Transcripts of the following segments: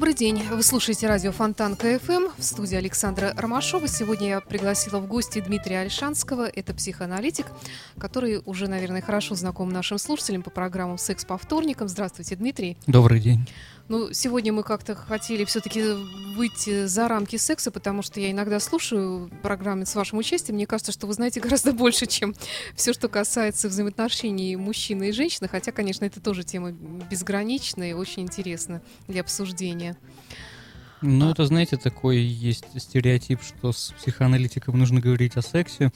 Добрый день. Вы слушаете радио Фонтан КФМ. В студии Александра Ромашова. Сегодня я пригласила в гости Дмитрия Альшанского. Это психоаналитик, который уже, наверное, хорошо знаком нашим слушателям по программам «Секс по вторникам». Здравствуйте, Дмитрий. Добрый день. Ну, сегодня мы как-то хотели все-таки выйти за рамки секса, потому что я иногда слушаю программы с вашим участием. Мне кажется, что вы знаете гораздо больше, чем все, что касается взаимоотношений мужчины и женщины. Хотя, конечно, это тоже тема безграничная и очень интересна для обсуждения. Ну, это, знаете, такой есть стереотип, что с психоаналитиком нужно говорить о сексе,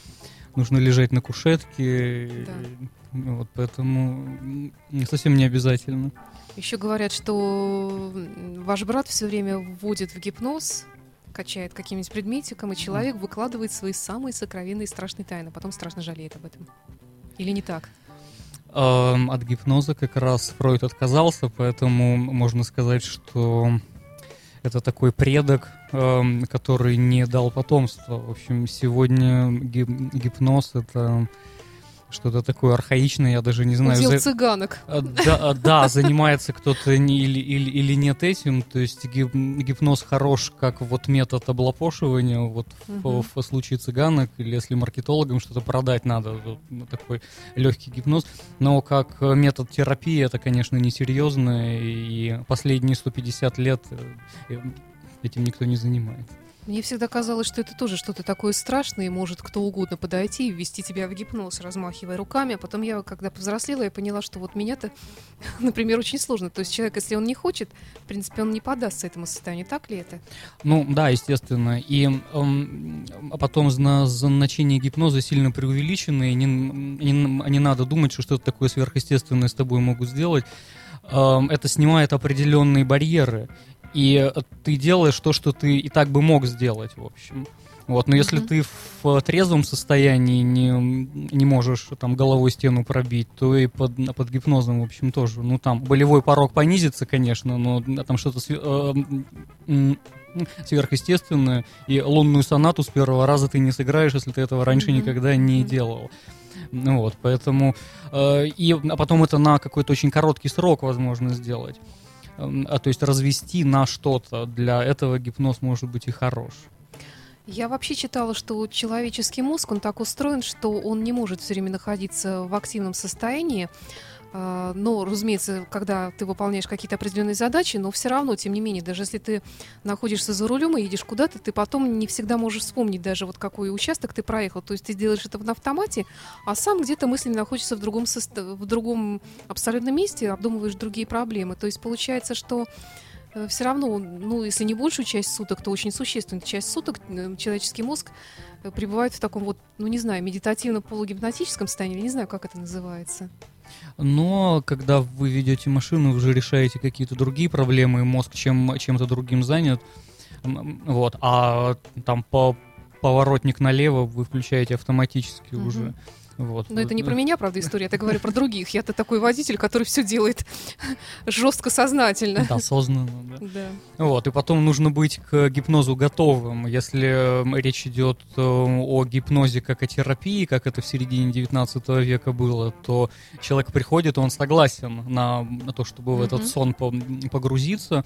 нужно лежать на кушетке. Да. Вот, поэтому м, совсем не обязательно. Еще говорят, что ваш брат все время вводит в гипноз, качает каким-нибудь предметиком, и человек выкладывает свои самые сокровенные и страшные тайны, потом страшно жалеет об этом. Или не так? От гипноза как раз Фройд отказался, поэтому можно сказать, что это такой предок, который не дал потомства. В общем, сегодня гип- гипноз — это что-то такое архаичное, я даже не знаю. Удел за- цыганок. А, Да, а, да, занимается кто-то или, или, или нет этим, то есть гип- гипноз хорош как вот метод облапошивания, вот в, Мгм. в случае цыганок, или если маркетологам что-то продать надо, вот, ну, такой легкий гипноз, но как э, метод терапии это, конечно, несерьезно, и последние 150 лет э, этим никто не занимается. Мне всегда казалось, что это тоже что-то такое страшное, и может кто угодно подойти и ввести тебя в гипноз, размахивая руками. А потом я, когда повзрослела, я поняла, что вот меня-то, например, очень сложно. То есть человек, если он не хочет, в принципе, он не поддастся этому состоянию. Так ли это? Ну, да, естественно. И эм, а потом зна- значение гипноза сильно преувеличено, и не, не, не надо думать, что что-то такое сверхъестественное с тобой могут сделать. Эм, это снимает определенные барьеры. И э, ты делаешь то, что ты и так бы мог сделать, в общем. Вот, но если Мгм. ты в трезвом состоянии не, не можешь там головой стену пробить, то и под, под гипнозом, в общем, тоже. Ну, там болевой порог понизится, конечно, но там что-то э, сверхъестественное. И лунную сонату с первого раза ты не сыграешь, если ты этого раньше Мгм. никогда не Мгм. делал. Ну вот, поэтому... э, и, а потом это на какой-то очень короткий срок возможно сделать. А то есть развести на что-то. Для этого гипноз может быть и хорош. Я вообще читала, что человеческий мозг, он так устроен, что он не может все время находиться в активном состоянии. А, Но, разумеется, когда ты выполняешь какие-то определенные задачи, но все равно, тем не менее, даже если ты находишься за рулем и едешь куда-то, ты потом не всегда можешь вспомнить даже вот какой участок ты проехал. То есть ты делаешь это на автомате, а сам где-то мысленно находишься в другом, в другом абсолютно месте, обдумываешь другие проблемы. То есть получается, что все равно, ну, если не большую часть суток, то очень существенную часть суток э, человеческий мозг э, пребывает в таком вот, ну, не знаю, медитативно-полугипнотическом состоянии, не знаю, как это называется. Но когда вы ведете машину, вы же решаете какие-то другие проблемы, и мозг чем, чем-то другим занят. Вот. А там по поворотник налево вы включаете автоматически Мгм. уже. Вот. Но это не про меня, правда, история, я говорю про других. Я-то такой водитель, который все делает жестко сознательно. Это осознанно, да. Да. Вот, и потом нужно быть к гипнозу готовым. Если м, речь идет э, о гипнозе как о терапии, как это в середине 19 века было, то человек приходит, он согласен на, на то, чтобы в этот сон по- погрузиться.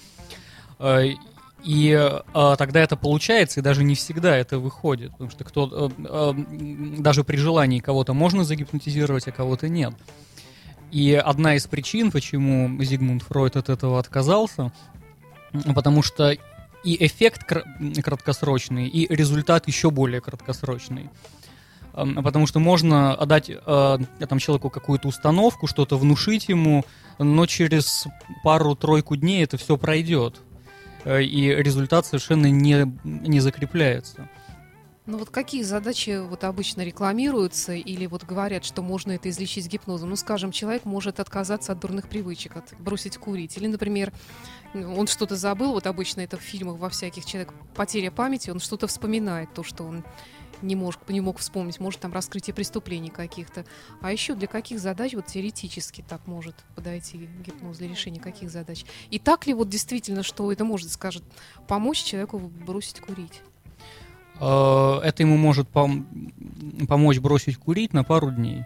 И э, тогда это получается, и даже не всегда это выходит. Потому что кто, э, э, даже при желании кого-то можно загипнотизировать, а кого-то нет. И одна из причин, почему Зигмунд Фройд от этого отказался, потому что и эффект м, краткосрочный, и результат еще более краткосрочный. Потому что можно отдать э, там, человеку какую-то установку, что-то внушить ему, но через пару-тройку дней это все пройдет. Э, И результат совершенно не, не закрепляется. Ну вот какие задачи вот обычно рекламируются или вот говорят, что можно это излечить гипнозом? Ну, скажем, человек может отказаться от дурных привычек, от бросить курить. Или, например, он что-то забыл, вот обычно это в фильмах во всяких, человек потеря памяти, он что-то вспоминает, то, что он не, мог, не мог вспомнить, может, там раскрытие преступлений каких-то. А еще для каких задач вот теоретически так может подойти гипноз для решения каких задач? И так ли вот действительно, что это может, скажет, помочь человеку бросить курить? Э, это ему может пом- помочь бросить курить на пару дней.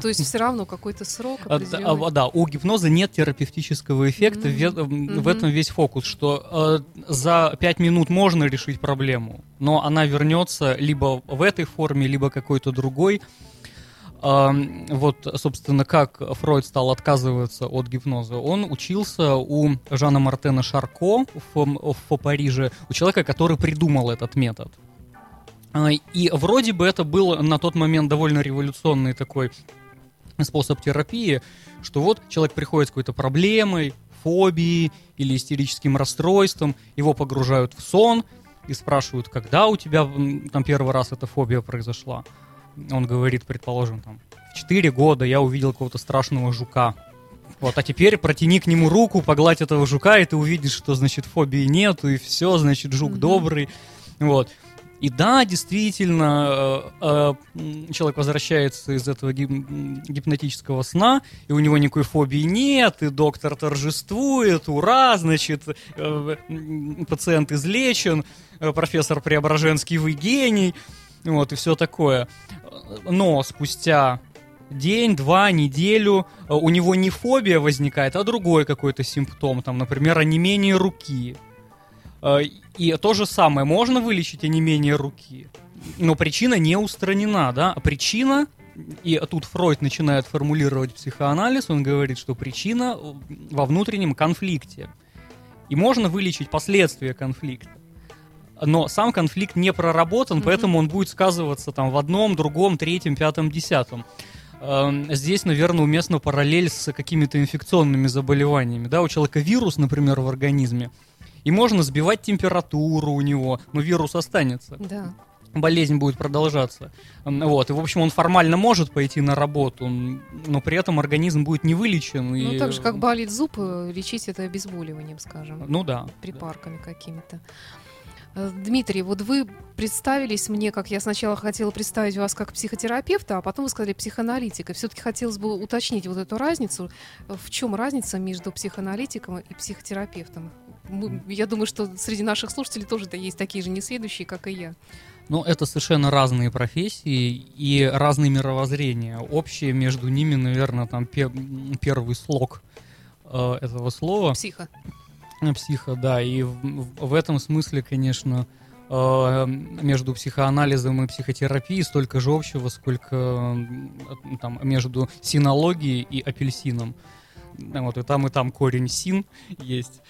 То есть все равно какой-то срок определенный. а, Да, у гипноза нет терапевтического эффекта, ве- в этом весь фокус, что э, за 5 минут можно решить проблему, но она вернется либо в этой форме, либо какой-то другой. Ам, Вот, собственно, как Фройд стал отказываться от гипноза. Он учился у Жана Мартена Шарко в, в Париже, у человека, который придумал этот метод. А, И вроде бы это был на тот момент довольно революционный такой способ терапии, что вот человек приходит с какой-то проблемой, фобией или истерическим расстройством, его погружают в сон и спрашивают, когда у тебя там первый раз эта фобия произошла. Он говорит, предположим, там, в 4 года я увидел какого-то страшного жука. Вот, а теперь протяни к нему руку, погладь этого жука, и ты увидишь, что, значит, фобии нету, и все, значит, жук Мгм. добрый. Вот. И да, действительно, э, э, человек возвращается из этого гипнотического сна, и у него никакой фобии нет, и доктор торжествует, ура, значит, э, пациент излечен, профессор Преображенский, вы гений, вот, и все такое. Но спустя день, два, неделю у него не фобия возникает, а другой какой-то симптом, там, например, онемение руки. Э, И то же самое, можно вылечить онемение руки, но причина не устранена, да, а причина, и тут Фройд начинает формулировать психоанализ, он говорит, что причина во внутреннем конфликте. И можно вылечить последствия конфликта. Но сам конфликт не проработан, Мгм. поэтому он будет сказываться там в одном, другом, третьем, пятом, десятом. Эм, Здесь, наверное, уместно параллель с какими-то инфекционными заболеваниями. Да, у человека вирус, например, в организме, и можно сбивать температуру у него, но вирус останется Да. болезнь будет продолжаться. Вот. И, в общем, он формально может пойти на работу, но при этом организм будет не вылечен. и- Ну, так же, как болит зуб, э, лечить это обезболиванием, скажем. Ну да. припарками какими-то. Э, Дмитрий, вот вы представились мне, как я сначала хотела представить вас как психотерапевта, а потом вы сказали психоаналитика. Все-таки хотелось бы уточнить вот эту разницу. В чем разница между психоаналитиком и психотерапевтом? Мы- я думаю, что среди наших слушателей тоже да, есть такие же несведущие, как и я. Ну, это совершенно разные профессии и разные мировоззрения. Общее между ними, наверное, там пе- первый слог э, этого слова. Психо. Э, Психо, да. И в, в этом смысле, конечно, э, между психоанализом и психотерапией столько же общего, сколько э, там между синологией и апельсином. Вот, и там, и там корень син есть.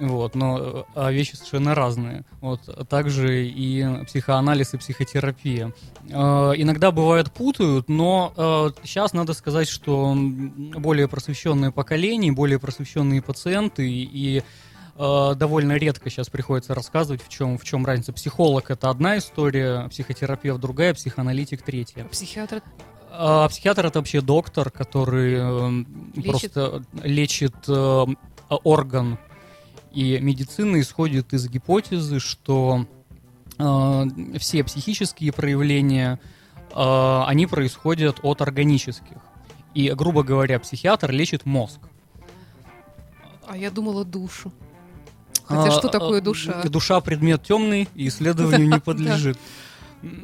Вот, но э, а вещи совершенно разные. Вот, также и психоанализ и психотерапия. Э, иногда бывает путают, но сейчас надо сказать, что более просвещенное поколение, более просвещенные пациенты и э, довольно редко сейчас приходится рассказывать, в чем, в чем разница. Психолог это одна история, психотерапевт другая, психоаналитик третья. Психиатр. А психиатр это вообще доктор, который э, Лечит. просто лечит э, орган. И медицина исходит из гипотезы, что э, все психические проявления, э, они происходят от органических. И, грубо говоря, психиатр лечит мозг. А я думала душу. Хотя что А, такое а, душа? Душа предмет темный и исследованию не подлежит.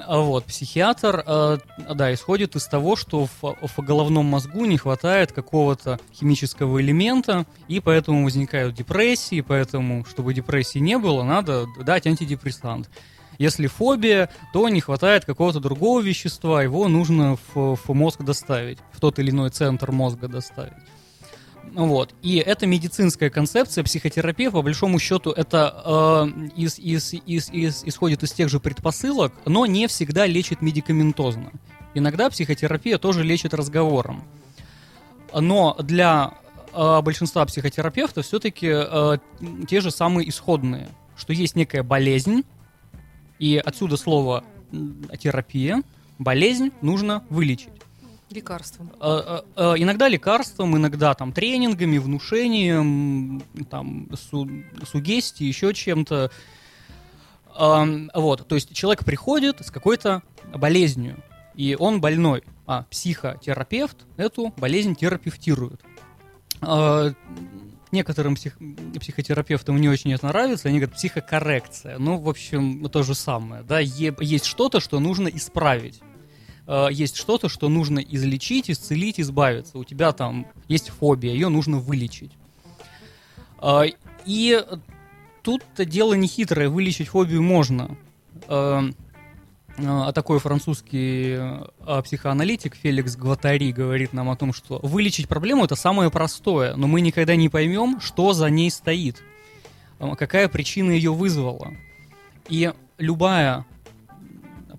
А Вот, психиатр, э, да, исходит из того, что в, в головном мозгу не хватает какого-то химического элемента, и поэтому возникают депрессии, поэтому, чтобы депрессии не было, надо дать антидепрессант. Если фобия, то не хватает какого-то другого вещества, его нужно в, в мозг доставить, в тот или иной центр мозга доставить. Вот. И эта медицинская концепция, психотерапия, по большому счету, это э, из, из, из, из- исходит из тех же предпосылок, но не всегда лечит медикаментозно. Иногда психотерапия тоже лечит разговором. Но для э, большинства психотерапевтов все-таки э, те же самые исходные, что есть некая болезнь, и отсюда слово терапия, болезнь нужно вылечить. Лекарством. Э, э, Иногда лекарством, иногда там тренингами, внушением, там су- сугестией, еще чем-то. Эм, вот, то есть человек приходит с какой-то болезнью, и он больной, а психотерапевт эту болезнь терапевтирует. Э, некоторым псих, психотерапевтам не очень это нравится, они говорят психокоррекция. Ну, в общем, то же самое. Да? Е- есть что-то, что нужно исправить. Э, есть что-то, что нужно излечить, исцелить, избавиться. У тебя там есть фобия, ее нужно вылечить. Э, и тут дело не хитрое, вылечить фобию можно. Э, а такой французский а, психоаналитик Феликс Гватари говорит нам о том, что вылечить проблему это самое простое, но мы никогда не поймем, что за ней стоит, какая причина ее вызвала. И любая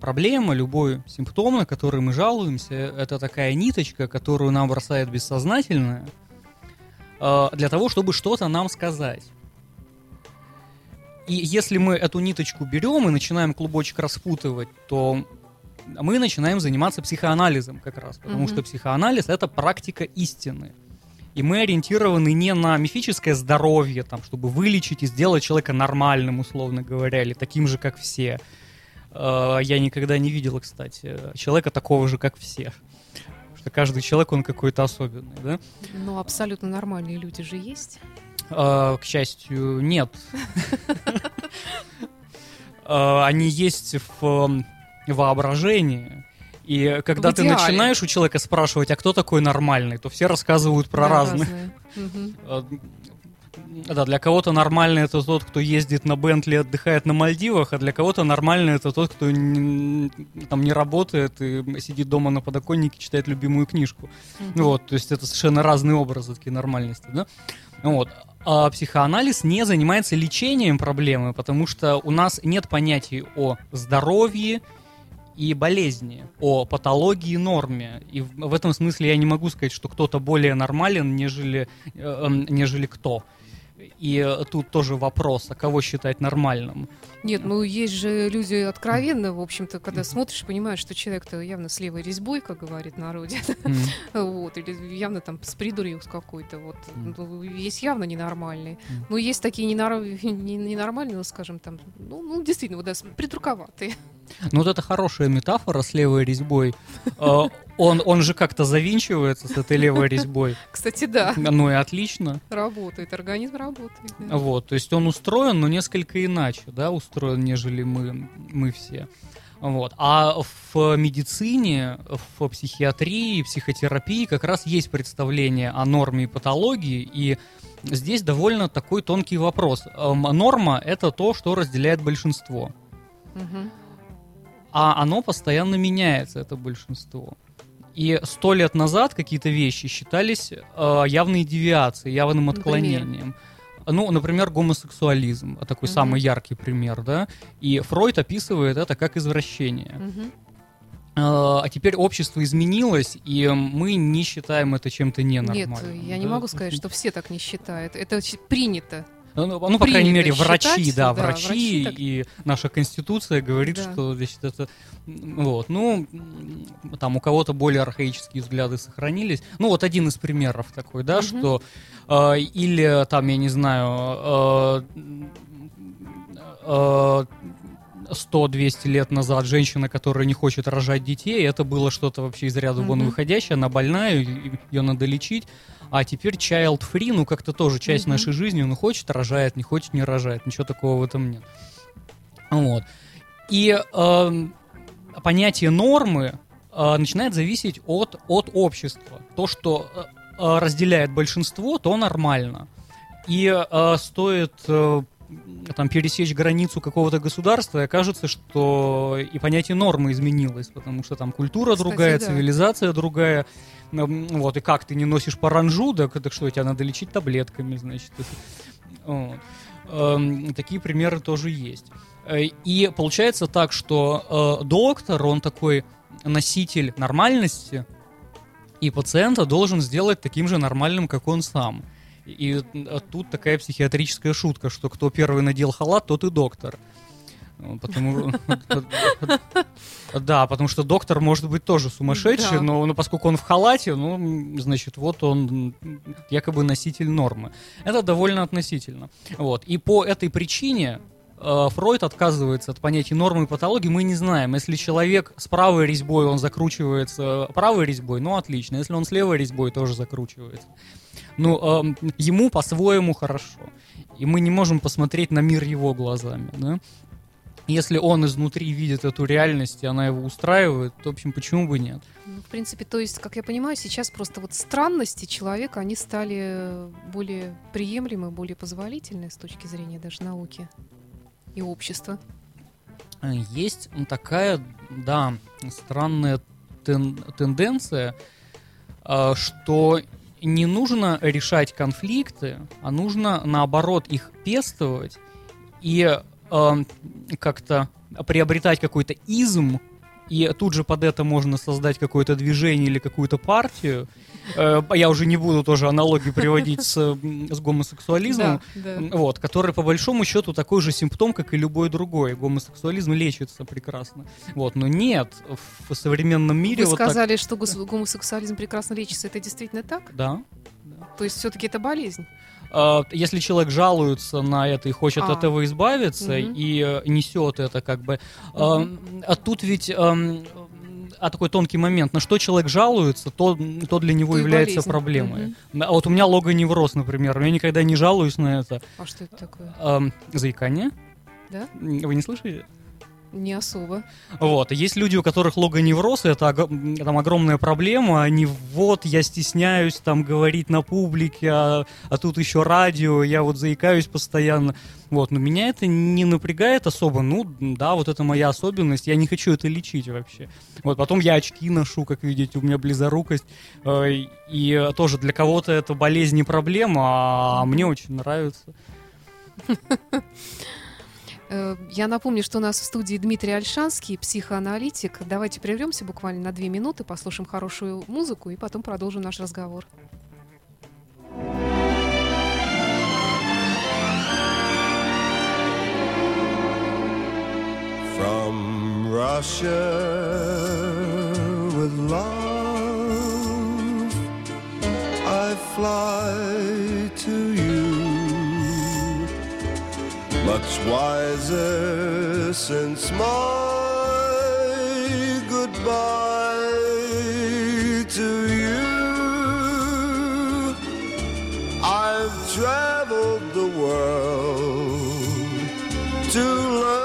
проблема, любой симптом, на который мы жалуемся, это такая ниточка, которую нам бросает бессознательное, для того, чтобы что-то нам сказать. И если мы эту ниточку берем и начинаем клубочек распутывать, то мы начинаем заниматься психоанализом как раз, потому mm-hmm. что психоанализ это практика истины. И мы ориентированы не на мифическое здоровье, там, чтобы вылечить и сделать человека нормальным, условно говоря, или таким же, как все. Э, я никогда не видел, кстати, человека такого же, как все. что каждый человек, он какой-то особенный, да? Ну, абсолютно нормальные люди же есть. Э, к счастью, нет. Э, они есть в воображении. И когда ты начинаешь у человека спрашивать, а кто такой нормальный, то все рассказывают про разных. Э, да, для кого-то нормальный это тот, кто ездит на Бентли, отдыхает на Мальдивах, а для кого-то нормальный это тот, кто не, там не работает и сидит дома на подоконнике, читает любимую книжку. Mm-hmm. Вот, то есть это совершенно разные образы такие нормальности, да? Вот. А психоанализ не занимается лечением проблемы, потому что у нас нет понятий о здоровье и болезни, о патологии и норме. И в, в этом смысле я не могу сказать, что кто-то более нормален, нежели, э, эм, нежели кто. И тут тоже вопрос, а кого считать нормальным? Нет, ну есть же люди откровенно, в общем-то, когда смотришь, понимаешь, что человек-то явно с левой резьбой, как говорит народе, вот, или явно там с придурью какой-то, вот, ну, есть явно ненормальные. Но есть такие ненормальные, ну, скажем, там, ну, ну действительно, вот, да, придурковатые. Ну, вот это хорошая метафора с левой резьбой. А, он, он же как-то завинчивается с этой левой резьбой. Кстати, да. Ну и отлично. Работает, организм работает. Да. Вот, то есть он устроен, но несколько иначе, да, устроен, нежели мы, мы все. Вот. А в медицине, в психиатрии, психотерапии как раз есть представление о норме и патологии, и здесь довольно такой тонкий вопрос. Норма — это то, что разделяет большинство. Угу а оно постоянно меняется, это большинство. И сто лет назад какие-то вещи считались э, явной девиацией, явным отклонением. Например? Ну, например, гомосексуализм, такой угу. самый яркий пример, да. И Фройд описывает это как извращение. Угу. А теперь общество изменилось, и мы не считаем это чем-то ненормальным. Нет, я да? не могу сказать, что все так не считают. Это принято. Ну, ну, ну по крайней мере, врачи, считать, да, да, врачи, врачи так... и наша конституция говорит, да. что значит, это вот, ну, там у кого-то более архаические взгляды сохранились. Ну, вот один из примеров такой, да, угу. что э, или там, я не знаю, э, э, 100-200 лет назад женщина, которая не хочет рожать детей, это было что-то вообще из ряда вон выходящее, она больная, ее надо лечить. А теперь child free, ну как-то тоже часть mm-hmm. нашей жизни, ну хочет рожает, не хочет не рожает, ничего такого в этом нет. Вот. И э, понятие нормы э, начинает зависеть от, от общества. То, что э, э разделяет большинство, то нормально. И э, стоит э, там пересечь границу какого-то государства, и окажется, что и понятие нормы изменилось, потому что там культура Кстати, другая, да. цивилизация другая. Вот, и как ты не носишь паранжу, так, так что тебя надо лечить таблетками, значит. Вот. Эм, такие примеры тоже есть. Э, и получается так, что э, доктор, он такой носитель нормальности, и пациента должен сделать таким же нормальным, как он сам. И э, тут такая психиатрическая шутка, что кто первый надел халат, тот и доктор. Потому, да, потому что доктор может быть тоже сумасшедший, да. но, но поскольку он в халате, ну, значит, вот он якобы носитель нормы. Это довольно относительно. Вот. И по этой причине э, Фройд отказывается от понятия нормы и патологии, мы не знаем. Если человек с правой резьбой, он закручивается правой резьбой, ну отлично. Если он с левой резьбой, тоже закручивается. Ну, э, ему по-своему хорошо. И мы не можем посмотреть на мир его глазами, да? Если он изнутри видит эту реальность, и она его устраивает, то, в общем, почему бы нет? Ну, в принципе, то есть, как я понимаю, сейчас просто вот странности человека, они стали более приемлемы, более позволительны с точки зрения даже науки и общества. Есть такая, да, странная тен тенденция, а, что не нужно решать конфликты, а нужно, наоборот, их пестовать и э, как-то приобретать какой-то изм, и тут же под это можно создать какое-то движение или какую-то партию. Э, я уже не буду тоже аналогии приводить с, с гомосексуализмом, да, да. Вот, который по большому счету такой же симптом, как и любой другой. Гомосексуализм лечится прекрасно. Вот, но нет, в современном мире... Вы вот сказали, так... что гомосексуализм прекрасно лечится. Это действительно так? Да. да. То есть все-таки это болезнь? А, если человек жалуется на это и хочет а. от этого избавиться угу. и э, несет это как бы, угу. а тут ведь а такой тонкий момент, на что человек жалуется, то, то для него то является болезнь. проблемой. Угу. А вот у меня логоневроз, например, я никогда не жалуюсь на это. А что это такое? А, заикание. Да? Вы не слышали? Не особо. Вот. Есть люди, у которых логоневроз, это там огромная проблема. Они вот, я стесняюсь там говорить на публике, а, а тут еще радио, я вот заикаюсь постоянно. Вот, но меня это не напрягает особо. Ну, да, вот это моя особенность. Я не хочу это лечить вообще. Вот, потом я очки ношу, как видите, у меня близорукость. Э, и тоже для кого-то это болезнь не проблема, а мне очень нравится. Э, я напомню, что у нас в студии Дмитрий Альшанский, психоаналитик. Давайте прервемся буквально на две минуты, послушаем хорошую музыку и потом продолжим наш разговор. From Russia with love, I fly much wiser since my goodbye to you. I've traveled the world to learn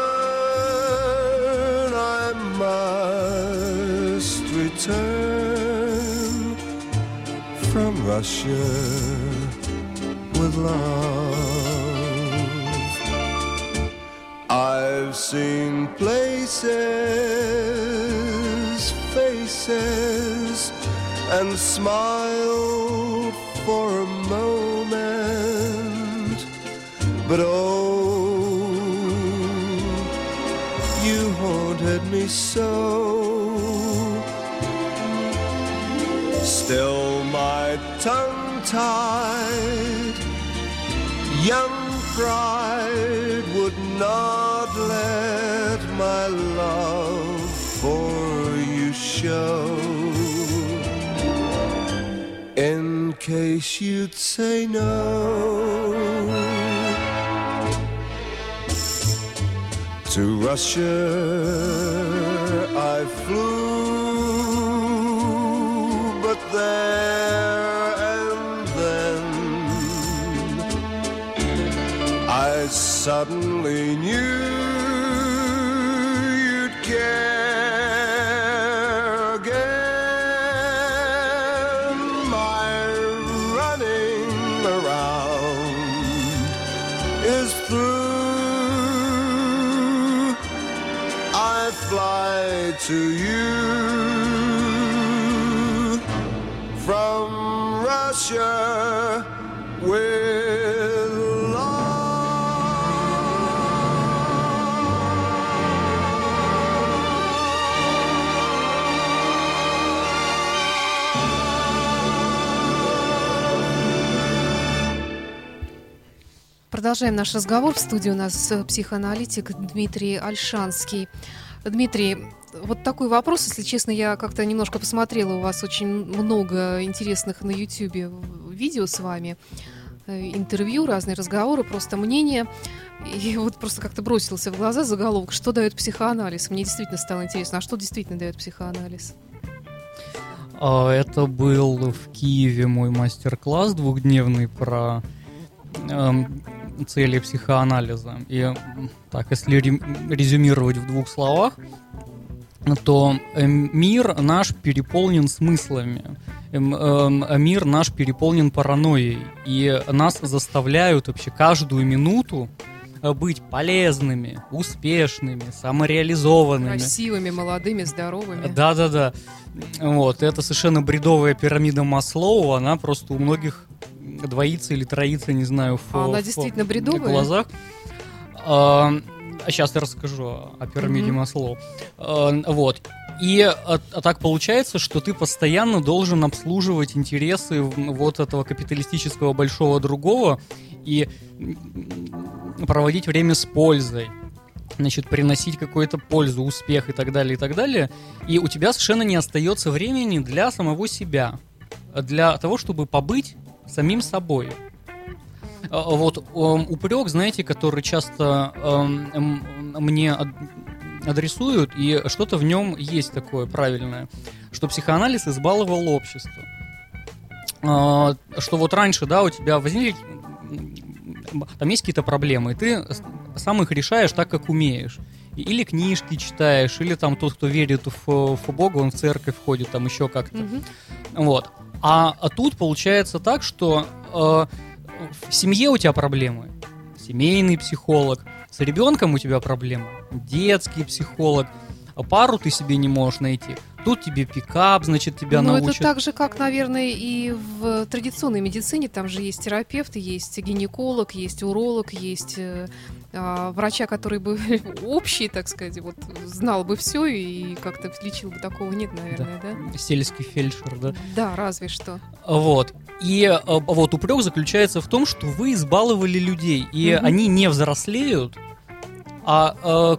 I must return from Russia with love. Seen places, faces, and smiled for a moment, but oh, you haunted me so. Still, my tongue tied, young pride case you'd say no. To Russia I flew, but there and then I suddenly knew to you from Russia with Продолжаем наш разговор. В студии у нас э, психоаналитик Дмитрий Альшанский. Дмитрий, вот такой вопрос, если честно, я как-то немножко посмотрела, у вас очень много интересных на YouTube видео с вами. э, интервью, разные разговоры, просто мнения. И вот просто как-то бросился в глаза заголовок, что дает психоанализ. Мне действительно стало интересно, а что действительно дает психоанализ? А, Это был в Киеве мой мастер-класс двухдневный про эм, цели психоанализа. И так, если резюмировать в двух словах, то эм, мир наш переполнен смыслами. Эм, эм, Мир наш переполнен паранойей. И нас заставляют вообще каждую минуту э, быть полезными, успешными, самореализованными. Красивыми, молодыми, здоровыми. Да, да, да. Вот, это совершенно бредовая пирамида Маслоу, она просто у многих двоится или троится, не знаю, в, А она в- действительно в бредовая? глазах. А, сейчас я расскажу о пирамиде Мгм. Маслоу. А, вот. И а, а так получается, что ты постоянно должен обслуживать интересы вот этого капиталистического большого другого и проводить время с пользой значит, приносить какую-то пользу, успех и так далее, и так далее. И у тебя совершенно не остается времени для самого себя, для того, чтобы побыть самим собой. А, Вот упрек, знаете, который часто эм, м, мне ад- адресуют, и что-то в нем есть такое правильное, что психоанализ избаловал общество. А, Что вот раньше, да, у тебя возникли там есть какие-то проблемы, и ты сам их решаешь так, как умеешь. Или книжки читаешь, или там тот, кто верит в, в Бога, он в церковь ходит, там еще как-то. Мгм. Вот. А, а тут получается так, что э, в семье у тебя проблемы. Семейный психолог. С ребенком у тебя проблемы. Детский психолог. А пару ты себе не можешь найти. Тут тебе пикап, значит, тебя Ну, научат. это так же, как, наверное, и в традиционной медицине. Там же есть терапевт, есть гинеколог, есть уролог, есть э, а, врача, который бы общий, так сказать, вот знал бы все и как-то лечил бы. Такого нет, наверное, да? Сельский фельдшер, да? Да, разве что. Вот. И э, вот упрек заключается в том, что вы избаловали людей, и Мгм. они не взрослеют, а э,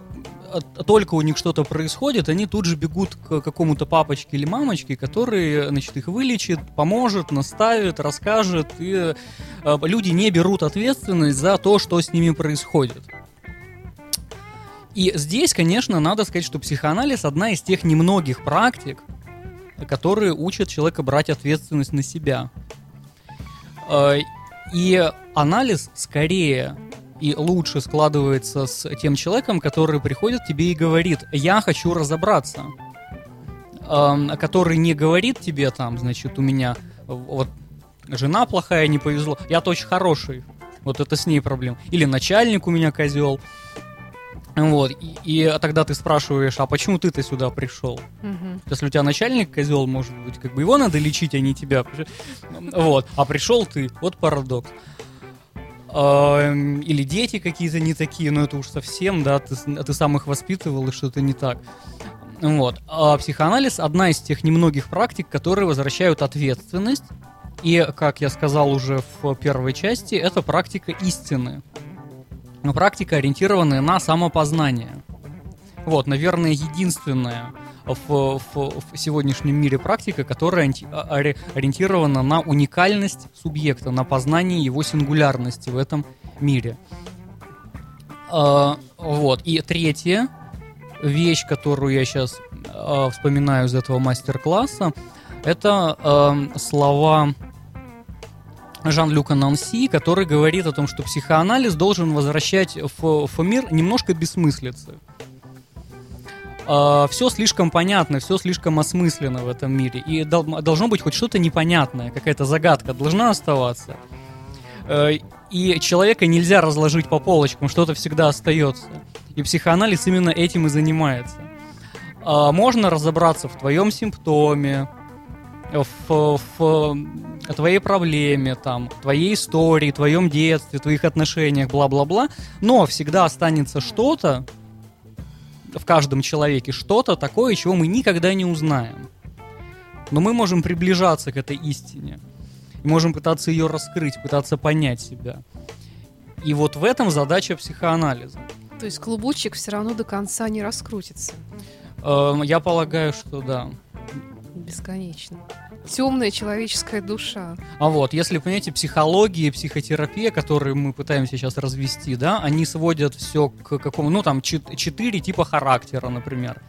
только у них что-то происходит, они тут же бегут к какому-то папочке или мамочке, который, значит, их вылечит, поможет, наставит, расскажет, и э, люди не берут ответственность за то, что с ними происходит. И здесь, конечно, надо сказать, что психоанализ одна из тех немногих практик, которые учат человека брать ответственность на себя. Э, И анализ скорее и лучше складывается с тем человеком, который приходит тебе и говорит, я хочу разобраться. Эм, Который не говорит тебе там, значит, у меня вот жена плохая, не повезло, я-то очень хороший. Вот это с ней проблема. Или начальник у меня козел. Вот. И, и тогда ты спрашиваешь, а почему ты-то сюда пришел? Мгм. Если у тебя начальник козел, может быть, как бы его надо лечить, а не тебя. Вот. А пришел ты. Вот парадокс. Эм, Или дети какие-то не такие, но это уж совсем, да, ты, ты сам их воспитывал, и что-то не так. Вот. А психоанализ одна из тех немногих практик, которые возвращают ответственность. И, как я сказал уже в первой части, это практика истины. Ну, Практика, ориентированная на самопознание. Вот, наверное, единственная в, в- в сегодняшнем мире практика, которая а- ори- ориентирована на уникальность субъекта, на познание его сингулярности в этом мире. А, вот. И третья вещь, которую я сейчас вспоминаю из этого мастер-класса, это слова Жан-Люка Нанси, который говорит о том, что психоанализ должен возвращать в, в мир немножко бессмыслицы. Все слишком понятно, все слишком осмысленно в этом мире. И дол- должно быть хоть что-то непонятное, какая-то загадка должна оставаться. Э, И человека нельзя разложить по полочкам, что-то всегда остается. И психоанализ именно этим и занимается. А, Можно разобраться в твоем симптоме, в, в твоей проблеме, там, твоей истории, твоем детстве, твоих отношениях, бла-бла-бла, но всегда останется что-то в каждом человеке, что-то такое, чего мы никогда не узнаем. Но мы можем приближаться к этой истине. И можем пытаться ее раскрыть, пытаться понять себя. И вот в этом задача психоанализа. То есть клубочек все равно до конца не раскрутится. Эм, Я полагаю, что да. Бесконечно. Темная человеческая душа. А вот, если, понимаете, психология и психотерапия, которые мы пытаемся сейчас развести, да, они сводят все к какому, ну, там, чет- четыре типа характера, например.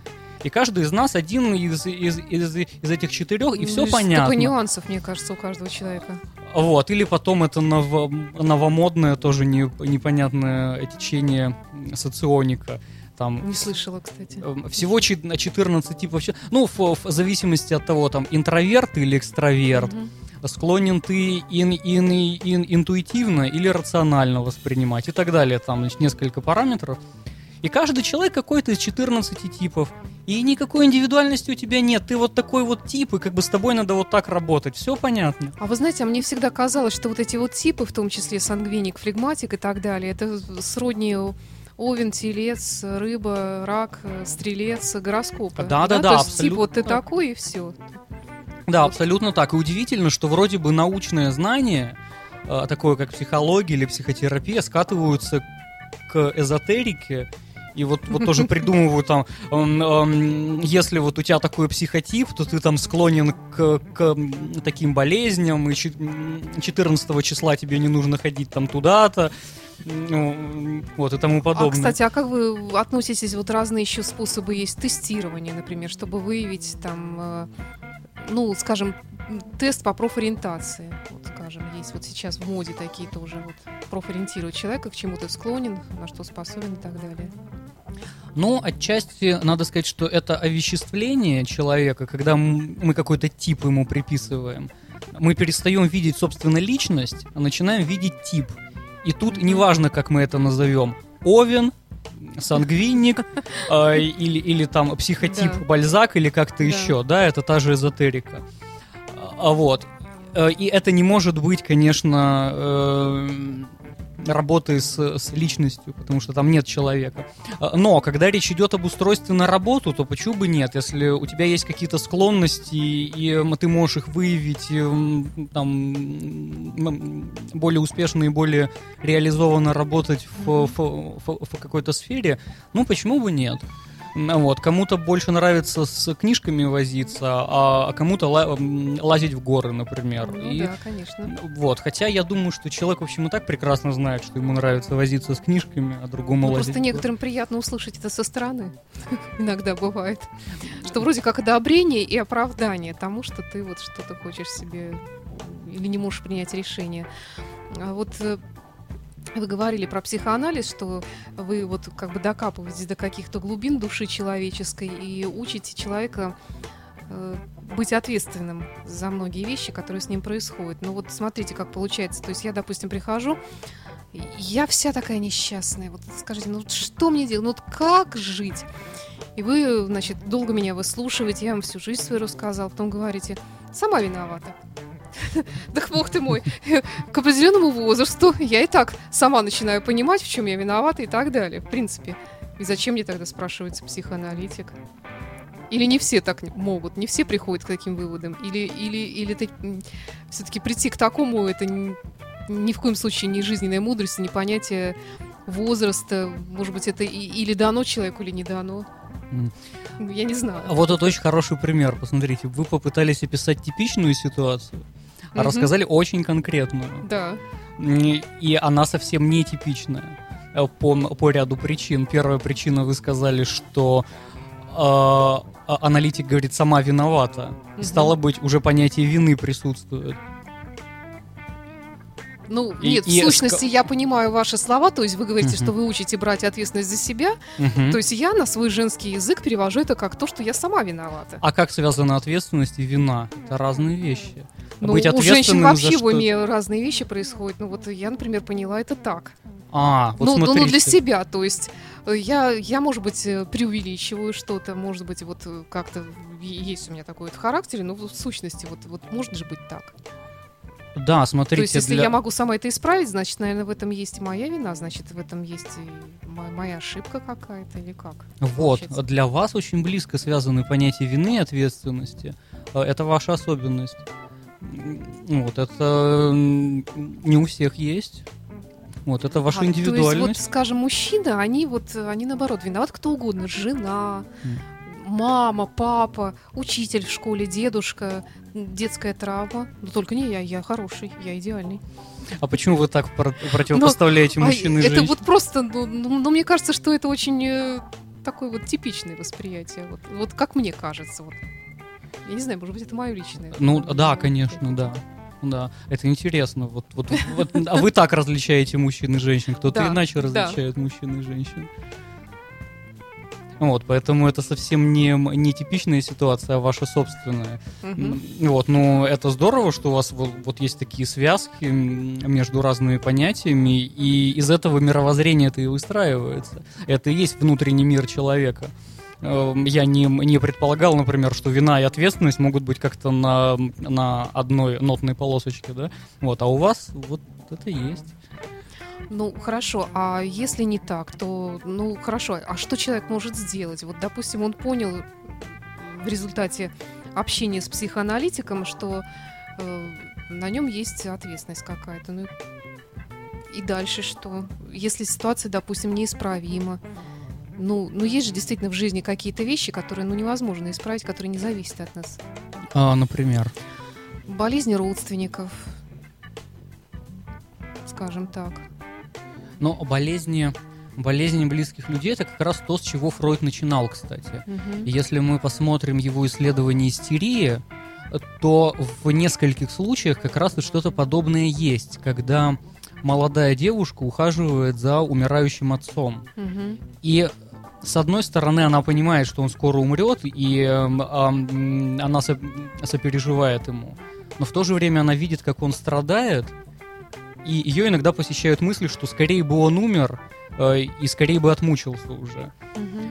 И каждый из нас один из, из, из, из этих четырех, и все Ну, понятно. Столько нюансов, мне кажется, у каждого человека. Вот, или потом это ново- новомодное, тоже не, непонятное течение соционика. Там Не слышала, кстати. Эм, Всего чет- на 14 типов. Ну, в, в зависимости от того, там, интроверт или экстраверт. Мгм. Склонен ты ин, ин, ин- интуитивно или рационально воспринимать и так далее. Там значит, несколько параметров. И каждый человек какой-то из 14 типов. И никакой индивидуальности у тебя нет. Ты вот такой вот тип, и как бы с тобой надо вот так работать. Все понятно. А вы знаете, а мне всегда казалось, что вот эти вот типы, в том числе сангвиник, флегматик и так далее, это сродни овен, телец, рыба, рак, стрелец, гороскопы. Да-да-да, То есть, абсолютно типа, вот ты так. такой и все. Да, абсолютно так. И удивительно, что вроде бы научное знание, э, такое как психология или психотерапия, скатываются к эзотерике. И вот, вот тоже придумывают там, если вот у тебя такой психотип, то ты там склонен к, к таким болезням, и чет- м, 14 числа тебе не нужно ходить там туда-то, ну, вот и тому подобное. А, кстати, а как вы относитесь, вот разные еще способы есть тестирования, например, чтобы выявить там, э, ну, скажем, тест по профориентации, вот, скажем, есть вот сейчас в моде такие тоже вот профориентируют человека, к чему ты склонен, на что способен и так далее. Ну, отчасти надо сказать, что это овеществление человека, когда мы какой-то тип ему приписываем. Мы перестаем видеть, собственно, личность, а начинаем видеть тип. И тут неважно, как мы это назовем. Овен, сангвиник, э, или, или там психотип Да. Бальзак, или как-то Да. еще, да, это та же эзотерика. А вот. Э, И это не может быть, конечно, э, работой с, с личностью, потому что там нет человека. А, Но когда речь идет об устройстве на работу, то почему бы нет? Если у тебя есть какие-то склонности, и ты можешь их выявить там, более успешно и более реализованно работать в, в- в- в какой-то сфере, ну почему бы нет? Вот, кому-то больше нравится с книжками возиться, а, а кому-то лазить в горы, например. Ну И да, конечно. вот, хотя я думаю, что человек, в общем, и так прекрасно знает, что ему нравится возиться с книжками, а другому Ну, лазить. просто некоторым приятно услышать это со стороны. Иногда бывает. Что вроде как одобрение и оправдание тому, что ты вот что-то хочешь себе или не можешь принять решение. А вот э, вы говорили про психоанализ, что вы вот как бы докапываетесь до каких-то глубин души человеческой и учите человека э, быть ответственным за многие вещи, которые с ним происходят. Ну вот смотрите, как получается. То есть я, допустим, прихожу, я вся такая несчастная. Вот скажите, ну вот что мне делать? Ну вот как жить? И вы, значит, долго меня выслушиваете, я вам всю жизнь свою рассказал, потом говорите, сама виновата. Да бог ты мой, к определенному возрасту я и так сама начинаю понимать, в чем я виновата и так далее. В принципе. И зачем мне тогда спрашивается психоаналитик? Или не все так могут, не все приходят к таким выводам? Или, или, или все-таки прийти к такому, это н- ни в коем случае не жизненная мудрость, не понятие возраста. Может быть, это и- или дано человеку, или не дано. Я не знаю. А Вот это очень хороший пример. Посмотрите, вы попытались описать типичную ситуацию, а Мгм. рассказали очень конкретную. Да. И она совсем не типичная э, по, по ряду причин. Первая причина, вы сказали, что э, а- аналитик говорит, сама виновата. Мгм. Стало быть, уже понятие вины присутствует. Ну, И- нет, и в сущности, я понимаю ваши слова, то есть вы говорите, Мгм. что вы учите брать ответственность за себя, Мгм. то есть я на свой женский язык перевожу это как то, что я сама виновата. А как связана ответственность и вина? Это разные вещи. Ну, Быть у женщин вообще в уме разные вещи происходят. Ну, вот я, например, поняла это так. А, вот ну, ну, ну, для смотрите. себя, то есть э, я, я, может быть, э, преувеличиваю что-то, может быть, вот э, как-то есть у меня такое вот в характере, но в сущности вот, вот может же быть так. Да, смотрите. то есть если для- я могу сама это исправить, значит, наверное, в этом есть и моя вина, значит, в этом есть и мо- моя ошибка какая-то или как? Вот, получается? для вас очень близко связаны понятия вины и ответственности. Э, Это ваша особенность. Вот, это не у всех есть. Вот, это ваша А, То есть, вот, индивидуальность. скажем, мужчины, они вот, они наоборот виноваты кто угодно, жена. Мама, папа, учитель в школе, дедушка, детская травма. Но только не я, я хороший, я идеальный. А почему вы так про- противопоставляете Ну, мужчин и а, Это женщин? вот просто, ну, ну, ну, мне кажется, что это очень э, такое вот типичное восприятие. Вот, вот как мне кажется. Вот. Я не знаю, может быть, это мое личное. Ну, да, конечно, да. Да, это интересно. Вот, вот, вот, а вы так различаете мужчин и женщин, кто-то Да, иначе да. различает мужчин и женщин. Вот, поэтому это совсем не, не типичная ситуация, а ваша собственная. М, Вот, ну, это здорово, что у вас вот, вот есть такие связки между разными понятиями, и из этого мировоззрение это и выстраивается. Это и есть внутренний мир человека. Эм, Я не, не предполагал, например, что вина и ответственность могут быть как-то на, на одной нотной полосочке, да? Вот, а у вас вот это есть. Ну, хорошо, а если не так, то, ну, хорошо, а что человек может сделать? Вот, допустим, он понял в результате общения с психоаналитиком, что э, на нем есть ответственность какая-то. Ну, и дальше что? Если ситуация, допустим, неисправима, ну, ну, есть же действительно в жизни какие-то вещи, которые, ну, невозможно исправить, которые не зависят от нас. А, например. Болезни родственников, скажем так. Но болезни, болезни близких людей это как раз то, с чего Фройд начинал, кстати. И Если мы посмотрим его исследование истерии, то в нескольких случаях как раз вот что-то подобное есть, когда молодая девушка ухаживает за умирающим отцом. Мгм. И с одной стороны, она понимает, что он скоро умрет, и эм, ам, она со- сопереживает ему. Но в то же время она видит, как он страдает, и ее иногда посещают мысли, что скорее бы он умер, э, и скорее бы отмучился уже.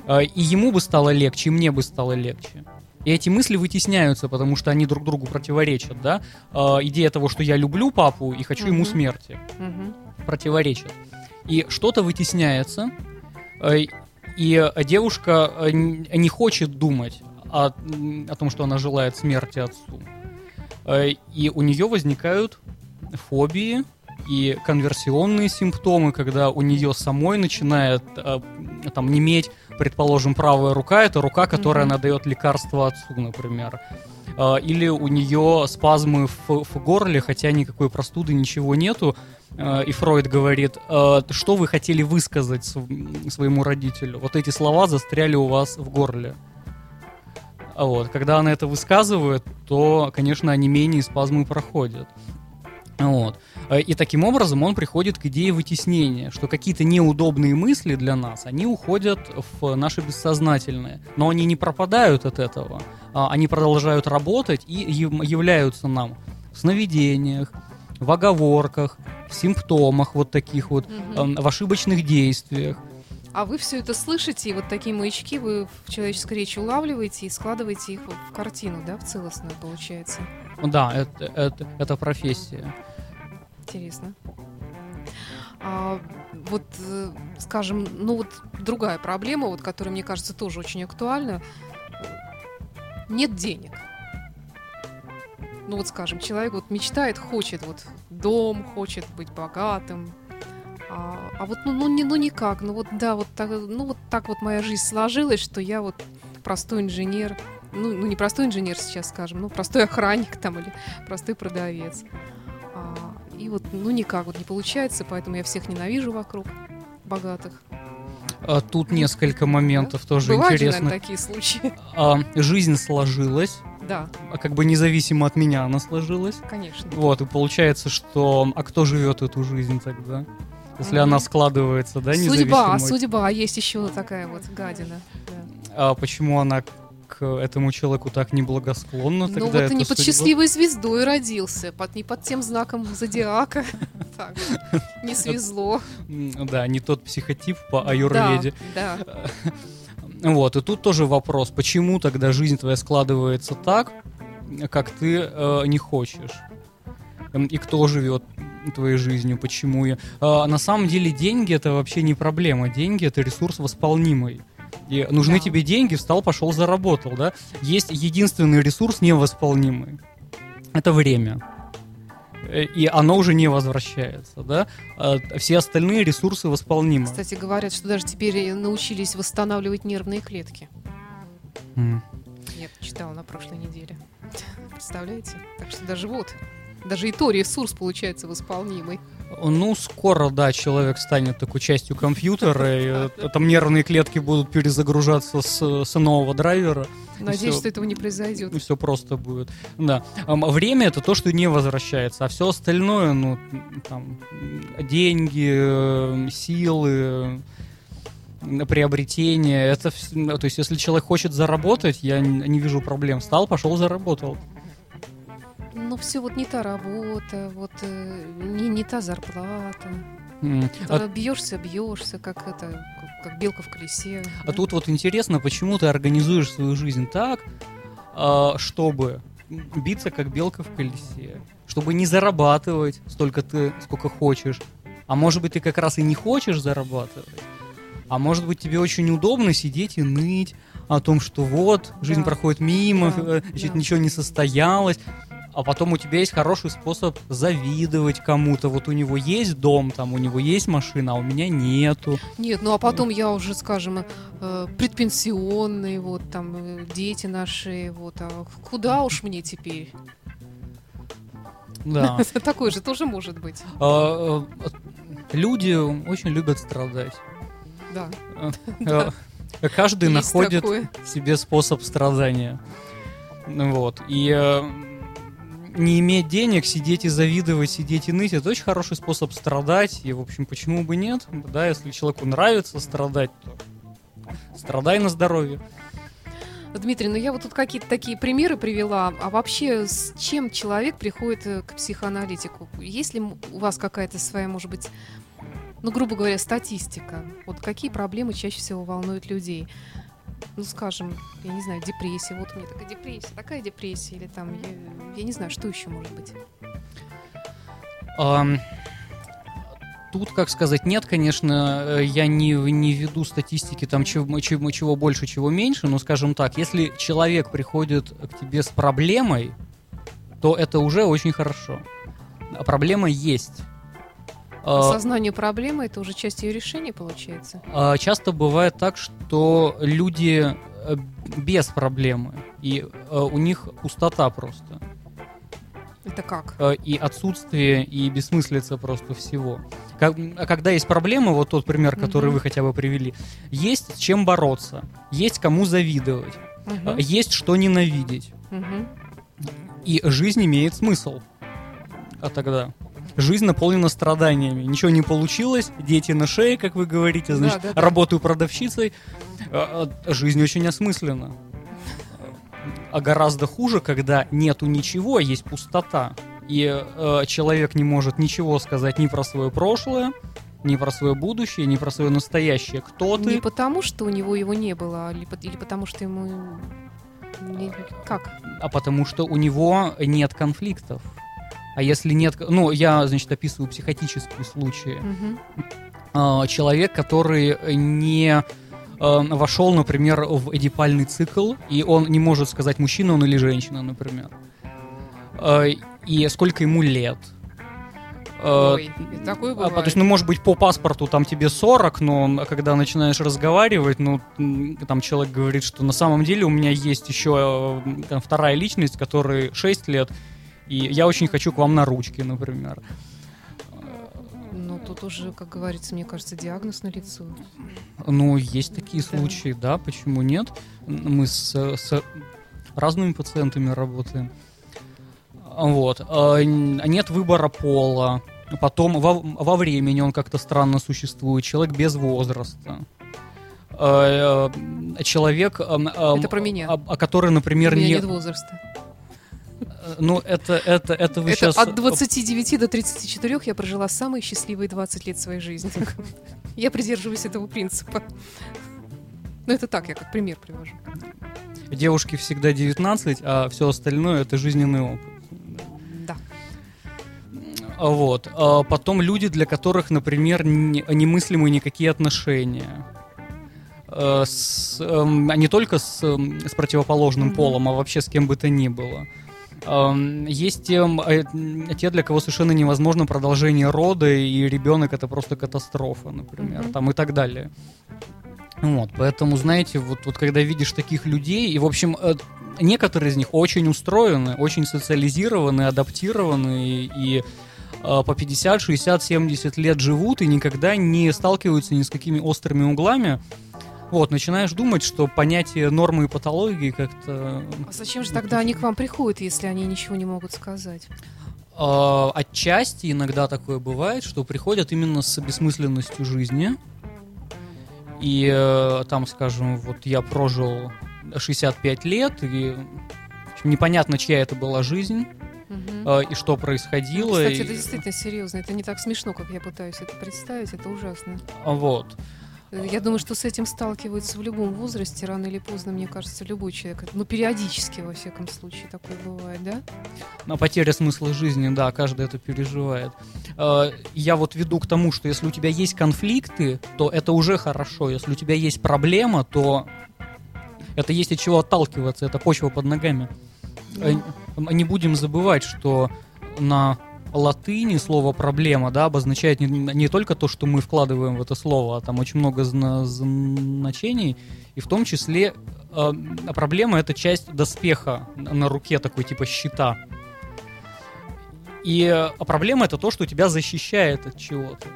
А, И ему бы стало легче, и мне бы стало легче. И эти мысли вытесняются, потому что они друг другу противоречат, да? А, Идея того, что я люблю папу и хочу ему Мгм. смерти, Мгм. противоречат. И что-то вытесняется, э, и э, девушка э, не хочет думать о, о том, что она желает смерти отцу. Э, И у нее возникают фобии и конверсионные симптомы, когда у нее самой начинает э, там неметь, предположим, правая рука, это рука, которая Мгм. она дает лекарство отцу, например. Э, Или у нее спазмы в, в горле, хотя никакой простуды, ничего нету. Э, И Фройд говорит, «Э, что вы хотели высказать св- своему родителю? Вот эти слова застряли у вас в горле. А Вот. Когда она это высказывает, то, конечно, онемение и спазмы проходят. Вот. Э, И таким образом он приходит к идее вытеснения, что какие-то неудобные мысли для нас, они уходят в наше бессознательное. Но они не пропадают от этого. а Они продолжают работать и яв- являются нам в сновидениях, в оговорках, в симптомах вот таких вот, эм, в ошибочных действиях. А вы все это слышите, и вот такие маячки вы в человеческой речи улавливаете и складываете их в картину, да, в целостную, получается. Да, это, это, это профессия. Интересно. А, вот, э, скажем, ну вот другая проблема, вот, которая, мне кажется, тоже очень актуальна. Нет денег. Ну вот, скажем, человек вот мечтает, хочет вот дом, хочет быть богатым. А, а вот, ну, ну, не, ну никак, ну вот, да, вот так, ну вот так вот моя жизнь сложилась, что я вот простой инженер, ну, ну не простой инженер сейчас, скажем, ну простой охранник там или простой продавец. А, и вот, ну, никак вот не получается, поэтому я всех ненавижу вокруг богатых. А Тут несколько моментов тоже Бывают интересно. наверное, такие случаи. А, Жизнь сложилась, Да, а как бы независимо от меня она сложилась. конечно. Вот, и получается, что... А кто живет эту жизнь тогда? Если Мгм. она складывается, да, Судьба, независимо от- судьба, есть еще такая вот гадина. да. А почему она к этому человеку так неблагосклонна Ну тогда? вот и не под судьба? счастливой звездой родился, под, не под тем знаком зодиака. Так, не свезло. Да, не тот психотип по аюрведе. Да, Вот, и тут тоже вопрос, почему тогда жизнь твоя складывается так, как ты э, не хочешь? Эм, И кто живет твоей жизнью, почему я... А, на самом деле деньги это вообще не проблема, деньги это ресурс восполнимый. И нужны Да. тебе деньги, встал, пошел, заработал, да? Есть единственный ресурс невосполнимый. Это время. Э, И оно уже не возвращается, да? А Все остальные ресурсы восполнимы. Кстати, говорят, что даже теперь научились восстанавливать нервные клетки. М. Нет, читала на прошлой неделе. Представляете? Так что даже вот, даже и то ресурс получается восполнимый. Ну, скоро, да, человек станет такой частью компьютера, и э, там нервные клетки будут перезагружаться с, с нового драйвера. Надеюсь, всё. что этого не произойдет. Все просто будет. Да. Время это то, что не возвращается, а все остальное, ну, там, деньги, э, силы, приобретение, это, ну, то есть, если человек хочет заработать, я не не вижу проблем. Встал, пошел, заработал. Ну, все вот не та работа, вот э, не, не та зарплата. М. А бьешься, бьешься, как это, как, белка в колесе. А да? тут вот интересно, почему ты организуешь свою жизнь так, а, чтобы биться как белка в колесе, чтобы не зарабатывать столько ты, сколько хочешь. А может быть, ты как раз и не хочешь зарабатывать. А может быть, тебе очень удобно сидеть и ныть о том, что вот, жизнь Да. проходит мимо, Да, э, значит, да. ничего не состоялось. А потом у тебя есть хороший способ завидовать кому-то. Вот у него есть дом, там у него есть машина, а у меня нету. Нет, ну а потом я уже, скажем, э, предпенсионный, вот там э, дети наши, вот, а куда уж мне теперь? Да. Такое же тоже может быть. А, э, Люди очень любят страдать. Да. Каждый находит себе способ страдания. Вот. И не иметь денег, сидеть и завидовать, сидеть и ныть, это очень хороший способ страдать. И, в общем, почему бы нет? Да, если человеку нравится страдать, то страдай на здоровье. Дмитрий, ну я вот тут какие-то такие примеры привела. А вообще, с чем человек приходит э, к психоаналитику? Есть ли у вас какая-то своя, может быть, ну, грубо говоря, статистика? Вот какие проблемы чаще всего волнуют людей? Ну, скажем, я не знаю, депрессия. Вот у меня такая депрессия, такая депрессия. Или там, я, я не знаю, что еще может быть. Ам, Тут, как сказать, нет, конечно, э, я не, не веду статистики там чего, чего, чего больше, чего меньше, но, скажем так, если человек приходит к тебе с проблемой, то это уже очень хорошо. А проблема есть. А, Осознание проблемы это уже часть ее решения, получается. а, Часто бывает так, что люди э, без проблемы, и э, у них пустота просто. Это как? э, и отсутствие, и бессмыслица просто всего. А когда есть проблема, вот тот пример, который Мгм. вы хотя бы привели, есть с чем бороться, есть кому завидовать, э, есть что ненавидеть, Мгм. и жизнь имеет смысл. А тогда жизнь наполнена страданиями, ничего не получилось, дети на шее, как вы говорите, значит, Да, да, да. работаю продавщицей, э, э, жизнь очень осмыслена. А гораздо хуже, когда нету ничего, а есть пустота. И э, человек не может ничего сказать ни про свое прошлое, ни про свое будущее, ни про свое настоящее. Кто ты? Не потому, что у него его не было, а или потому, что ему... не- Как? А потому что у него нет конфликтов. А если нет... Ну, я, значит, описываю психотические случаи. А, человек, который не э, вошел, например, в эдипальный цикл, и он не может сказать, мужчина он или женщина, например. Э, И сколько ему лет. Э, Ой, такое а, бывает. то есть, ну, может быть, по паспорту там тебе 40, но когда начинаешь разговаривать, ну, там человек говорит, что на самом деле у меня есть еще э, там, вторая личность, которой 6 лет, и я очень хочу к вам на ручки, например. Ну, тут уже, как говорится, мне кажется, диагноз на лицо. Ну, есть такие Да. случаи, да, почему нет? Мы с, с разными пациентами работаем. Вот. А, Нет выбора пола. Потом во, во времени он как-то странно существует. Человек без возраста. А, э, Человек, ам, ам, Это про меня. который, например, У меня не... нет возраста. Ну, это, это, это вы Это сейчас... от 29 до 34 я прожила самые счастливые 20 лет своей жизни. Я придерживаюсь этого принципа. Ну, это так, я как пример привожу. Девушки всегда 19, а все остальное это жизненный опыт. Да. А Вот. А Потом люди, для которых, например, не- немыслимы никакие отношения. Э, С, эм, а не только с, эм, с противоположным Мгм. полом, а вообще с кем бы то ни было. Эм, Есть э, те, для кого совершенно невозможно продолжение рода, и ребенок это просто катастрофа, например, там и так далее. Вот, поэтому, знаете, вот, вот когда видишь таких людей, и, в общем, э, некоторые из них очень устроены, очень социализированы, адаптированы, и, и э, по 50, 60, 70 лет живут и никогда не сталкиваются ни с какими острыми углами, вот, начинаешь думать, что понятие нормы и патологии как-то... А зачем же тогда они к вам приходят, если они ничего не могут сказать? Э, отчасти иногда такое бывает, что приходят именно с бессмысленностью жизни. И э, там, скажем, вот я прожил 65 лет, и общем, непонятно, чья это была жизнь. Э, и что происходило. Кстати, и- это действительно серьезно. Это не так смешно, как я пытаюсь это представить. Это ужасно. Вот. Я думаю, что с этим сталкиваются в любом возрасте, рано или поздно, мне кажется, любой человек. Ну, периодически, во всяком случае, такое бывает, да? На потеря смысла жизни, да, каждый это переживает. Э, Я вот веду к тому, что если у тебя есть конфликты, то это уже хорошо. Если у тебя есть проблема, то это есть от чего отталкиваться, это почва под ногами. Э, Не будем забывать, что на латыни слово проблема, да, обозначает не, не только то, что мы вкладываем в это слово, а там очень много зна- значений, и в том числе э, проблема это часть доспеха на на руке такой типа щита. И э, а проблема это то, что тебя защищает от чего-то.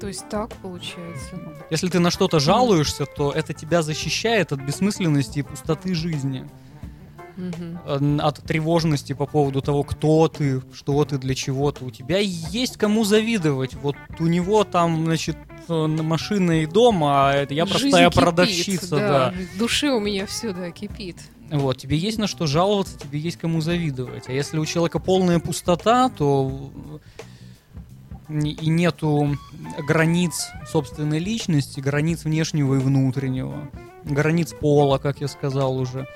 То есть так получается. Если ты на что-то жалуешься, то это тебя защищает от бессмысленности и пустоты жизни. Э, От тревожности по поводу того, кто ты, что ты, для чего ты. У тебя есть кому завидовать. Вот у него там, значит, э, машина и дом, а это я Жизнь простая кипит, продавщица, да. В душе у меня все, да, кипит. Вот, тебе есть на что жаловаться, тебе есть кому завидовать. А если у человека полная пустота, то не- и нету границ собственной личности, границ внешнего и внутреннего, границ пола, как я сказал уже,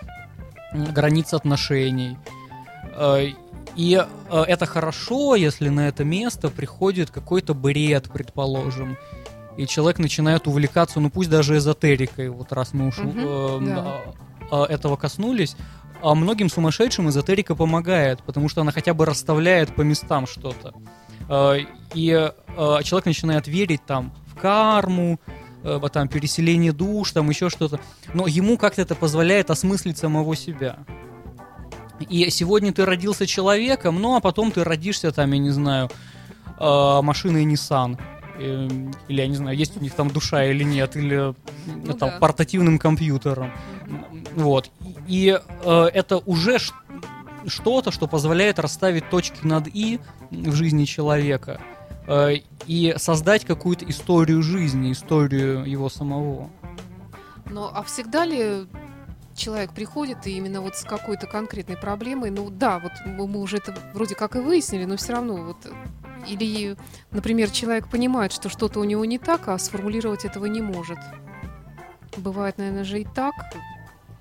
границ отношений. Э, И э, это хорошо, если на это место приходит какой-то бред, предположим, и человек начинает увлекаться, ну пусть даже эзотерикой, вот раз мы уж Мгм, э, да. этого коснулись, а многим сумасшедшим эзотерика помогает, потому что она хотя бы расставляет по местам что-то. Э, И человек начинает верить там в карму, там переселение душ, там еще что-то. Но ему как-то это позволяет осмыслить самого себя. И сегодня ты родился человеком, ну а потом ты родишься там, я не знаю, э, машиной Nissan. Э, Или, я не знаю, есть у них там душа или нет, или э, Ну там да. портативным компьютером. Вот. И э, это уже что-то, что позволяет расставить точки над «и» в жизни человека э, и создать какую-то историю жизни, историю его самого. Ну, а всегда ли человек приходит и именно вот с какой-то конкретной проблемой? Ну, да, вот мы уже это вроде как и выяснили, но все равно вот... э, Или, например, человек понимает, что что-то у него не так, а сформулировать этого не может. Бывает, наверное, же и так.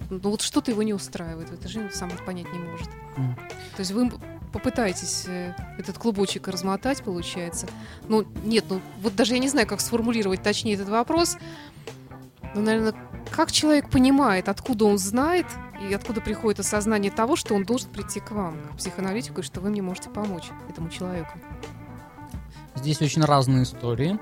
Ну, вот что-то его не устраивает этой жизни, сам это понять не может. Мгм. То есть вы попытаетесь э, этот клубочек размотать, получается. Ну, нет, ну, вот даже я не знаю, как сформулировать точнее этот вопрос. Ну, наверное, как человек понимает, откуда он знает и откуда приходит осознание того, что он должен прийти к вам, к психоаналитику, и что вы мне можете помочь этому человеку. Здесь очень разные истории.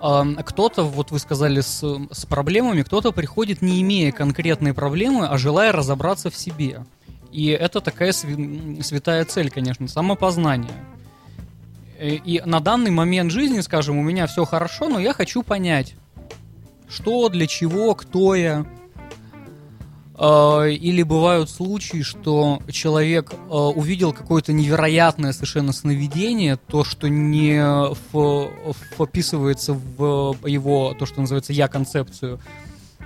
А, Кто-то, вот вы сказали, с, с проблемами, кто-то приходит, не имея конкретной проблемы, а желая разобраться в себе. И это такая святая цель, конечно, самопознание. И, и на данный момент жизни, скажем, у меня все хорошо, но я хочу понять, что, для чего, кто я. А, Или бывают случаи, что человек а, увидел какое-то невероятное совершенно сновидение, то, что не вписывается в его, то, что называется, я-концепцию,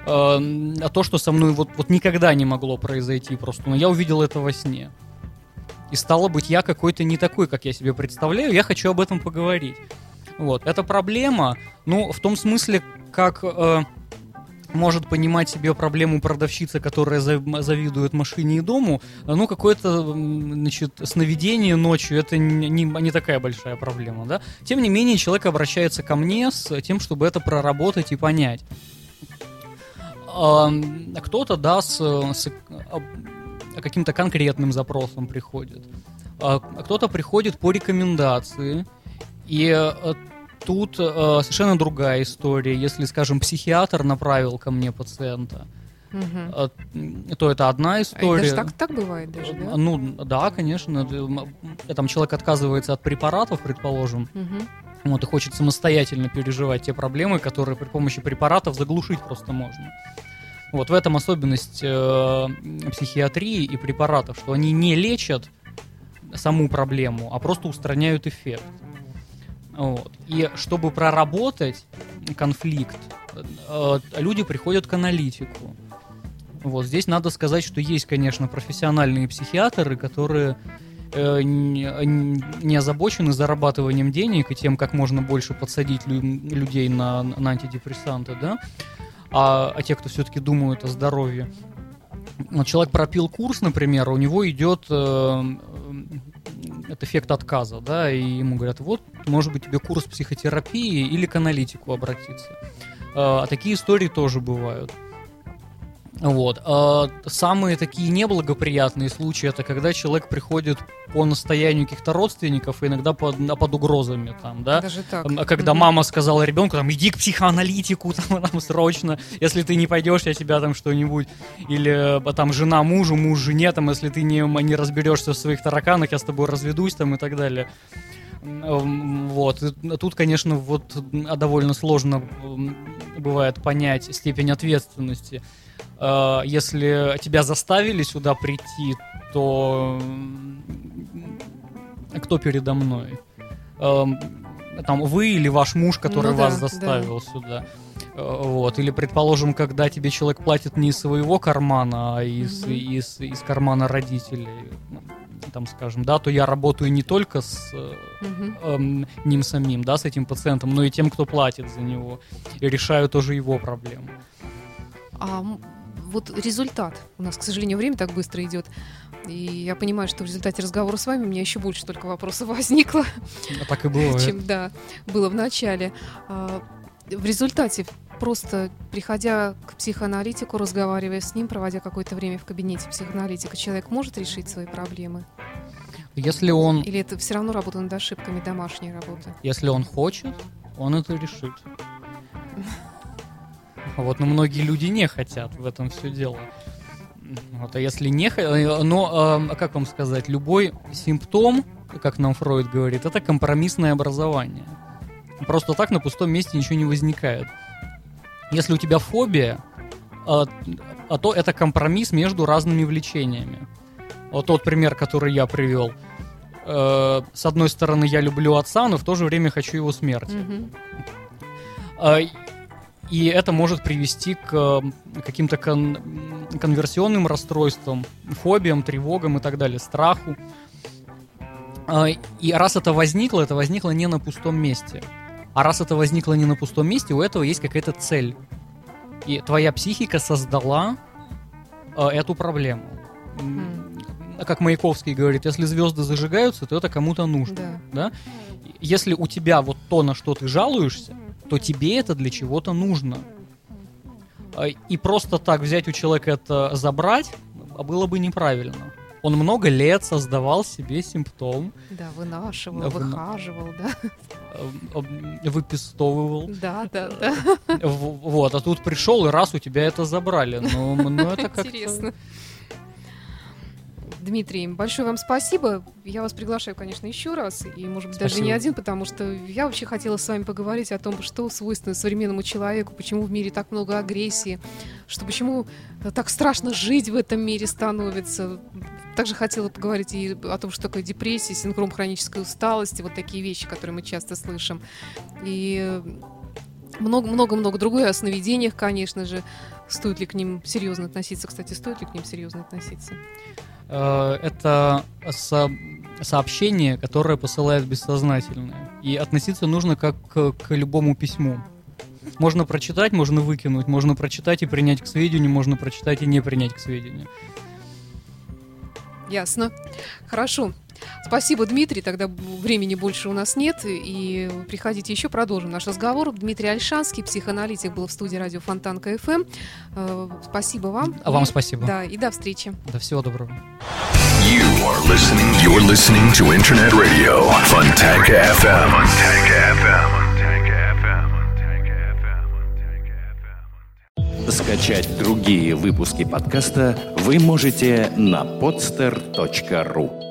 а а то, что со мной вот, вот никогда не могло произойти просто. Но я увидел это во сне. И стало быть, я какой-то не такой, как я себе представляю, я хочу об этом поговорить. Вот. Это проблема, ну, в том смысле, как э, может понимать себе проблему продавщица, которая за- завидует машине и дому, ну, какое-то, значит, сновидение ночью, это не- не такая большая проблема, да. Тем не менее, человек обращается ко мне с тем, чтобы это проработать и понять. А, Кто-то, да, с, с, каким-то конкретным запросом приходит. А Кто-то приходит по рекомендации. И э, тут э, совершенно другая история. Если, скажем, психиатр направил ко мне пациента, э, то это одна А история. даже так, так бывает даже, да? Ну, да, конечно. Там человек отказывается от препаратов, предположим, Мгм. вот, и хочет самостоятельно переживать те проблемы, которые при помощи препаратов заглушить просто можно. Вот в этом особенность э, психиатрии и препаратов, что они не лечат саму проблему, а просто устраняют эффект. Вот. И чтобы проработать конфликт, э, люди приходят к аналитику. Вот здесь надо сказать, что есть, конечно, профессиональные психиатры, которые э, не, не озабочены зарабатыванием денег и тем, как можно больше подсадить лю- людей на, на антидепрессанты, да, а, а те, кто все-таки думают о здоровье. Вот человек пропил курс, например, у него идет э, м, этот эффект отказа, да, и ему говорят, вот, может быть, тебе курс психотерапии или к аналитику обратиться. Э, А такие истории тоже бывают. Вот. А самые такие неблагоприятные случаи это когда человек приходит по настоянию каких-то родственников, иногда под, а под угрозами там, да. Даже так. А Когда Мгм. мама сказала ребенку, там, иди к психоаналитику, там, там, срочно, если ты не пойдешь, я тебя там что-нибудь, или там жена мужу, муж жене, там, если ты не, не разберешься в своих тараканах, я с тобой разведусь, там, и так далее. Вот. Тут, конечно, вот довольно сложно бывает понять степень ответственности. Э, Если тебя заставили сюда прийти, то кто передо мной? Эм, Там вы или ваш муж, который Ну да, вас заставил сюда? Э, Вот. Или, предположим, когда тебе человек платит не из своего кармана, а из, Мгм. из, из кармана родителей, ну, там, скажем, да, то я работаю не только с э, Мгм. эм, ним самим, да, с этим пациентом, но и тем, кто платит за него, и решаю тоже его проблемы. А вот результат. У нас, к сожалению, время так быстро идет. И я понимаю, что в результате разговора с вами у меня еще больше только вопросов возникло, А так и бывает. чем да, было в начале. А, В результате, просто приходя к психоаналитику, разговаривая с ним, проводя какое-то время в кабинете психоаналитика, человек может решить свои проблемы? Если он, Или это все равно работа над ошибками, домашняя работа? если он хочет, он это решит. Вот, но многие люди не хотят, в этом все дело. Вот, а если не хотят, но, эм, как вам сказать, любой симптом, как нам Фройд говорит, это компромиссное образование. Просто так на пустом месте ничего не возникает. Если у тебя фобия, а, а то это компромисс между разными влечениями. Вот тот пример, который я привел. Э, с одной стороны, я люблю отца, но в то же время хочу его смерти. Мгм. И это может привести к каким-то кон- конверсионным расстройствам, фобиям, тревогам и так далее, страху. А, И раз это возникло, это возникло не на пустом месте. А раз это возникло не на пустом месте, у этого есть какая-то цель. И твоя психика создала а, эту проблему. М, Как Маяковский говорит, если звезды зажигаются, то это кому-то нужно Да. да? Если у тебя вот то, на что ты жалуешься, то тебе это для чего-то нужно. А, И просто так взять у человека это забрать а было бы неправильно. Он много лет создавал себе симптом, Да, вынашивал, Да, выхаживал, да. э, э, выпистовывал. Да, да, да. В- Вот, а тут пришел, и раз у тебя это забрали. Ну, ну это как Интересно. Дмитрий, большое вам спасибо. Я вас приглашаю, конечно, еще раз, и, может быть, даже Спасибо. не один, потому что я вообще хотела с вами поговорить о том, что свойственно современному человеку, почему в мире так много агрессии, что почему э, так страшно жить в этом мире становится. Также хотела поговорить и о том, что такое депрессия, синдром хронической усталости, вот такие вещи, которые мы часто слышим. И много-много-много другое о сновидениях, конечно же. Стоит ли к ним серьезно относиться? Кстати, стоит ли к ним серьезно относиться? Э, это со- сообщение, которое посылает бессознательное. И относиться нужно как к, к любому письму. Можно прочитать, можно выкинуть, можно прочитать и принять к сведению, можно прочитать и не принять к сведению. Ясно. Хорошо. Спасибо, Дмитрий. Тогда времени больше у нас нет. И приходите еще, продолжим наш разговор. Дмитрий Альшанский, психоаналитик, был в студии радио Фонтанка КФМ. Э, спасибо вам. А вам спасибо. Да, и до встречи. До всего доброго. You are listening, you're listening to Internet Radio, Fontanka FM. FM. Скачать другие выпуски подкаста вы можете на podster.ru.